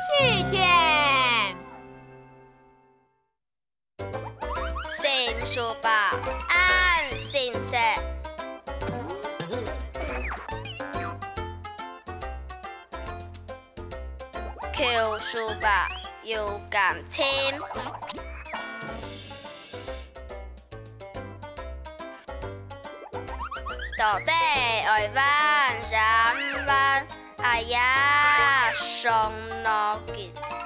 时间。成熟吧，按先生。求书吧，有感情。到底爱玩，人玩，哎呀， so knock it